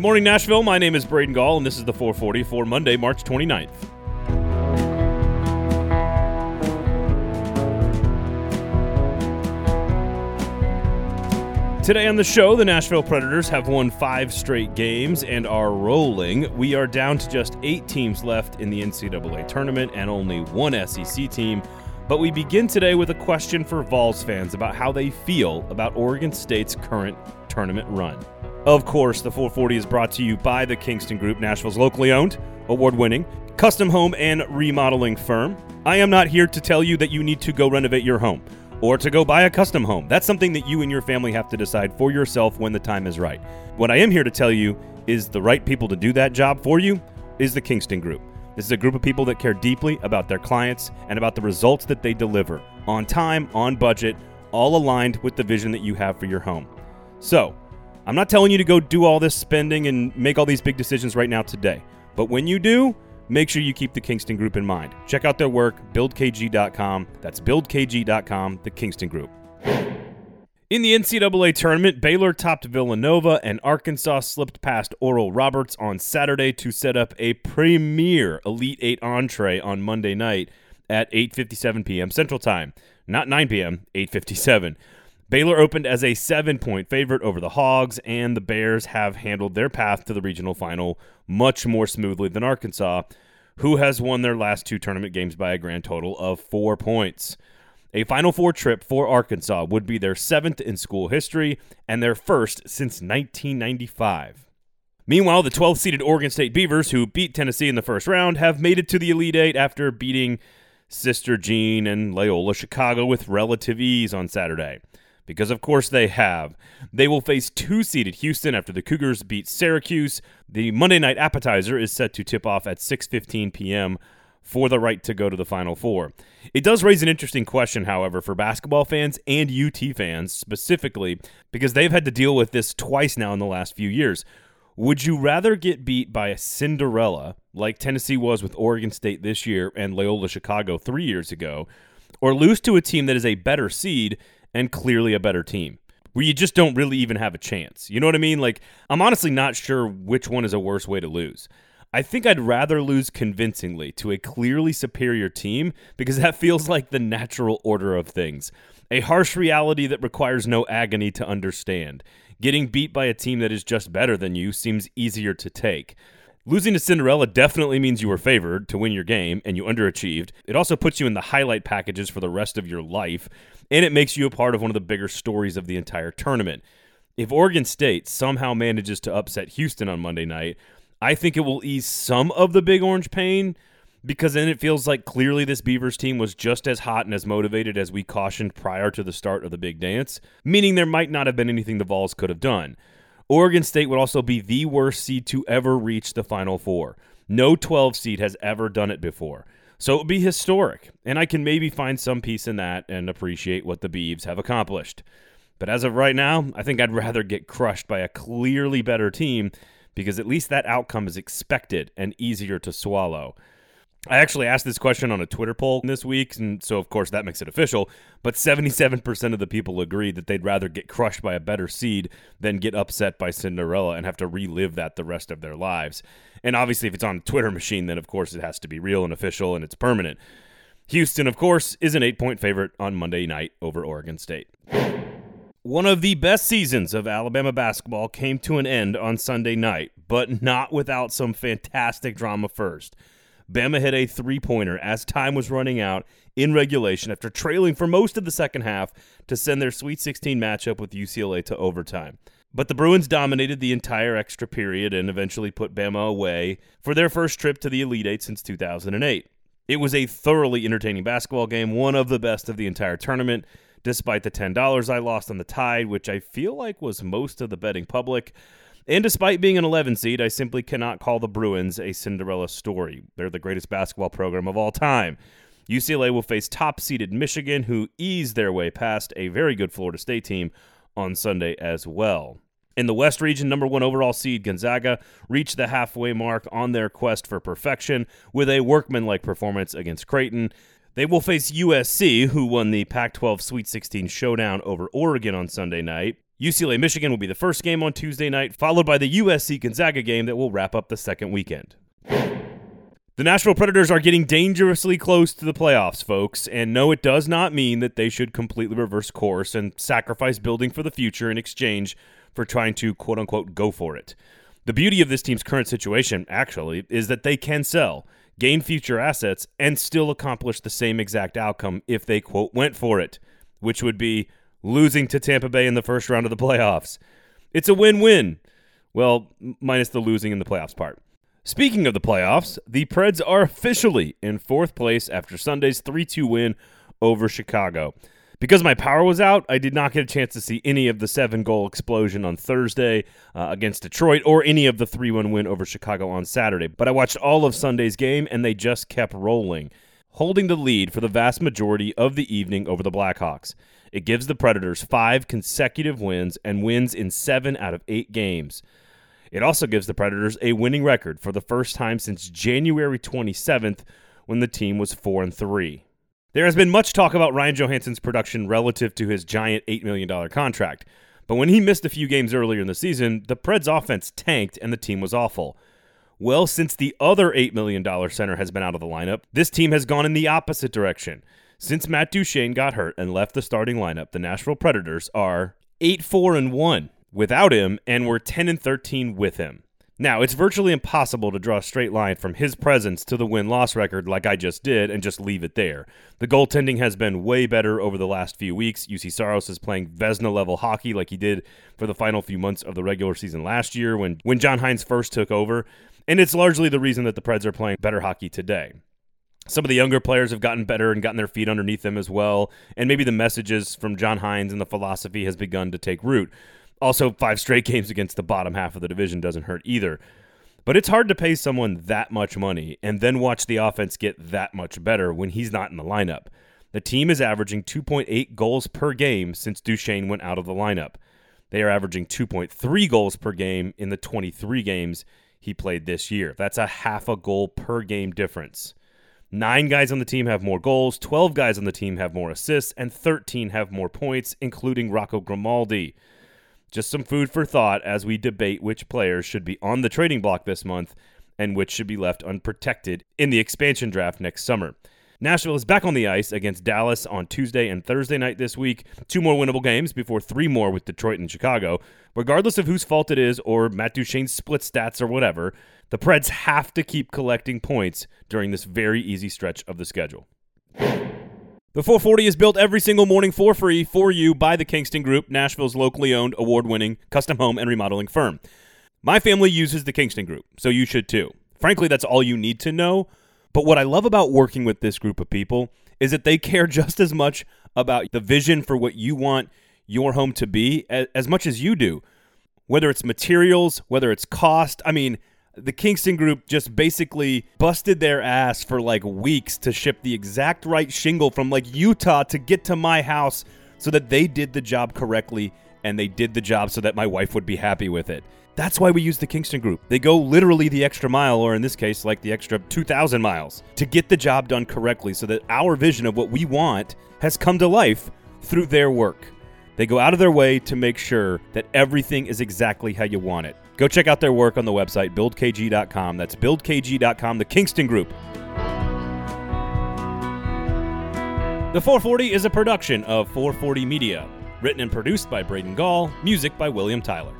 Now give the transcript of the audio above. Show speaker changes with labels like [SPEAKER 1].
[SPEAKER 1] Good morning, Nashville. My name is Braden Gall, and this is the 440 for Monday, March 29th. Today on the show, the Nashville Predators have won five straight games and are rolling. We are down to just eight teams left in the NCAA tournament and only one SEC team. But we begin today with a question for Vols fans about how they feel about Oregon State's current tournament run. Of course, the 440 is brought to you by the Kingston Group, Nashville's locally owned, award winning, custom home and remodeling firm. I am not here to tell you that you need to go renovate your home or to go buy a custom home. That's something that you and your family have to decide for yourself when the time is right. What I am here to tell you is the right people to do that job for you is the Kingston Group. This is a group of people that care deeply about their clients and about the results that they deliver on time, on budget, all aligned with the vision that you have for your home. So, I'm not telling you to go do all this spending and make all these big decisions right now today. But when you do, make sure you keep the Kingston Group in mind. Check out their work, buildkg.com. That's buildkg.com, the Kingston Group. In the NCAA tournament, Baylor topped Villanova and Arkansas slipped past Oral Roberts on Saturday to set up a premier Elite 8 entree on Monday night at 8:57 p.m. Central Time. Not 9 p.m., 8:57. Baylor opened as a 7-point favorite over the Hogs and the Bears have handled their path to the regional final much more smoothly than Arkansas, who has won their last two tournament games by a grand total of 4 points. A Final Four trip for Arkansas would be their seventh in school history and their first since 1995. Meanwhile, the 12th seeded Oregon State Beavers, who beat Tennessee in the first round, have made it to the Elite Eight after beating Sister Jean and Loyola Chicago with relative ease on Saturday. Because, of course, they have. They will face two seeded Houston after the Cougars beat Syracuse. The Monday night appetizer is set to tip off at 6:15 p.m for the right to go to the Final Four. It does raise an interesting question, however, for basketball fans and UT fans specifically, because they've had to deal with this twice now in the last few years. Would you rather get beat by a Cinderella, like Tennessee was with Oregon State this year and Loyola Chicago three years ago, or lose to a team that is a better seed and clearly a better team? Where you just don't really even have a chance. You know what I mean? Like, I'm honestly not sure which one is a worse way to lose. I think I'd rather lose convincingly to a clearly superior team because that feels like the natural order of things. A harsh reality that requires no agony to understand. Getting beat by a team that is just better than you seems easier to take. Losing to Cinderella definitely means you were favored to win your game and you underachieved. It also puts you in the highlight packages for the rest of your life, and it makes you a part of one of the bigger stories of the entire tournament. If Oregon State somehow manages to upset Houston on Monday night, I think it will ease some of the big orange pain because then it feels like clearly this Beavers team was just as hot and as motivated as we cautioned prior to the start of the big dance, meaning there might not have been anything the Vols could have done. Oregon State would also be the worst seed to ever reach the Final Four. No 12 seed has ever done it before. So it would be historic, and I can maybe find some peace in that and appreciate what the Beavs have accomplished. But as of right now, I think I'd rather get crushed by a clearly better team because at least that outcome is expected and easier to swallow. I actually asked this question on a Twitter poll this week, and so of course that makes it official. But 77% of the people agreed that they'd rather get crushed by a better seed than get upset by Cinderella and have to relive that the rest of their lives. And obviously, if it's on a Twitter machine, then of course it has to be real and official and it's permanent. Houston, of course, is an eight point favorite on Monday night over Oregon State. One of the best seasons of Alabama basketball came to an end on Sunday night, but not without some fantastic drama first. Bama hit a three pointer as time was running out in regulation after trailing for most of the second half to send their Sweet 16 matchup with UCLA to overtime. But the Bruins dominated the entire extra period and eventually put Bama away for their first trip to the Elite Eight since 2008. It was a thoroughly entertaining basketball game, one of the best of the entire tournament despite the $10 I lost on the Tide, which I feel like was most of the betting public. And despite being an 11 seed, I simply cannot call the Bruins a Cinderella story. They're the greatest basketball program of all time. UCLA will face top seeded Michigan, who eased their way past a very good Florida State team on Sunday as well. In the West region, number one overall seed Gonzaga reached the halfway mark on their quest for perfection with a workmanlike performance against Creighton. They will face USC, who won the Pac 12 Sweet 16 showdown over Oregon on Sunday night. UCLA Michigan will be the first game on Tuesday night, followed by the USC Gonzaga game that will wrap up the second weekend. The Nashville Predators are getting dangerously close to the playoffs, folks, and no, it does not mean that they should completely reverse course and sacrifice building for the future in exchange for trying to quote unquote go for it. The beauty of this team's current situation, actually, is that they can sell, gain future assets, and still accomplish the same exact outcome if they quote went for it, which would be losing to Tampa Bay in the first round of the playoffs. It's a win win. Well, minus the losing in the playoffs part. Speaking of the playoffs, the Preds are officially in fourth place after Sunday's 3 2 win over Chicago. Because my power was out, I did not get a chance to see any of the seven goal explosion on Thursday uh, against Detroit or any of the 3 1 win over Chicago on Saturday. But I watched all of Sunday's game and they just kept rolling, holding the lead for the vast majority of the evening over the Blackhawks. It gives the Predators five consecutive wins and wins in seven out of eight games. It also gives the Predators a winning record for the first time since January 27th when the team was 4 and 3. There has been much talk about Ryan Johansen's production relative to his giant $8 million contract. But when he missed a few games earlier in the season, the Preds offense tanked and the team was awful. Well, since the other $8 million center has been out of the lineup, this team has gone in the opposite direction. Since Matt Duchene got hurt and left the starting lineup, the Nashville Predators are 8 4 and 1 without him and we're 10 and 13 with him. Now, it's virtually impossible to draw a straight line from his presence to the win loss record like I just did and just leave it there. The goaltending has been way better over the last few weeks. Juuse Saros is playing Vezina level hockey like he did for the final few months of the regular season last year when, when John Hynes first took over. And it's largely the reason that the Preds are playing better hockey today. Some of the younger players have gotten better and gotten their feet underneath them as well. And maybe the messages from John Hynes and the philosophy has begun to take root. Also, five straight games against the bottom half of the division doesn't hurt either. But it's hard to pay someone that much money and then watch the offense get that much better when he's not in the lineup. The team is averaging 2.8 goals per game since Duchene went out of the lineup. They are averaging 2.3 goals per game in the 23 games he played this year. That's a half a goal per game difference. Nine guys on the team have more goals, 12 guys on the team have more assists, and 13 have more points, including Rocco Grimaldi. Just some food for thought as we debate which players should be on the trading block this month and which should be left unprotected in the expansion draft next summer. Nashville is back on the ice against Dallas on Tuesday and Thursday night this week. Two more winnable games before three more with Detroit and Chicago. Regardless of whose fault it is or Matt Duchene's split stats or whatever, the Preds have to keep collecting points during this very easy stretch of the schedule. The 440 is built every single morning for free for you by the Kingston Group, Nashville's locally owned, award winning custom home and remodeling firm. My family uses the Kingston Group, so you should too. Frankly, that's all you need to know. But what I love about working with this group of people is that they care just as much about the vision for what you want your home to be as much as you do. Whether it's materials, whether it's cost. I mean, the Kingston Group just basically busted their ass for like weeks to ship the exact right shingle from like Utah to get to my house so that they did the job correctly and they did the job so that my wife would be happy with it. That's why we use the Kingston Group. They go literally the extra mile, or in this case, like the extra 2,000 miles, to get the job done correctly so that our vision of what we want has come to life through their work. They go out of their way to make sure that everything is exactly how you want it. Go check out their work on the website, buildkg.com. That's buildkg.com, the Kingston Group. The 440 is a production of 440 Media, written and produced by Braden Gall, music by William Tyler.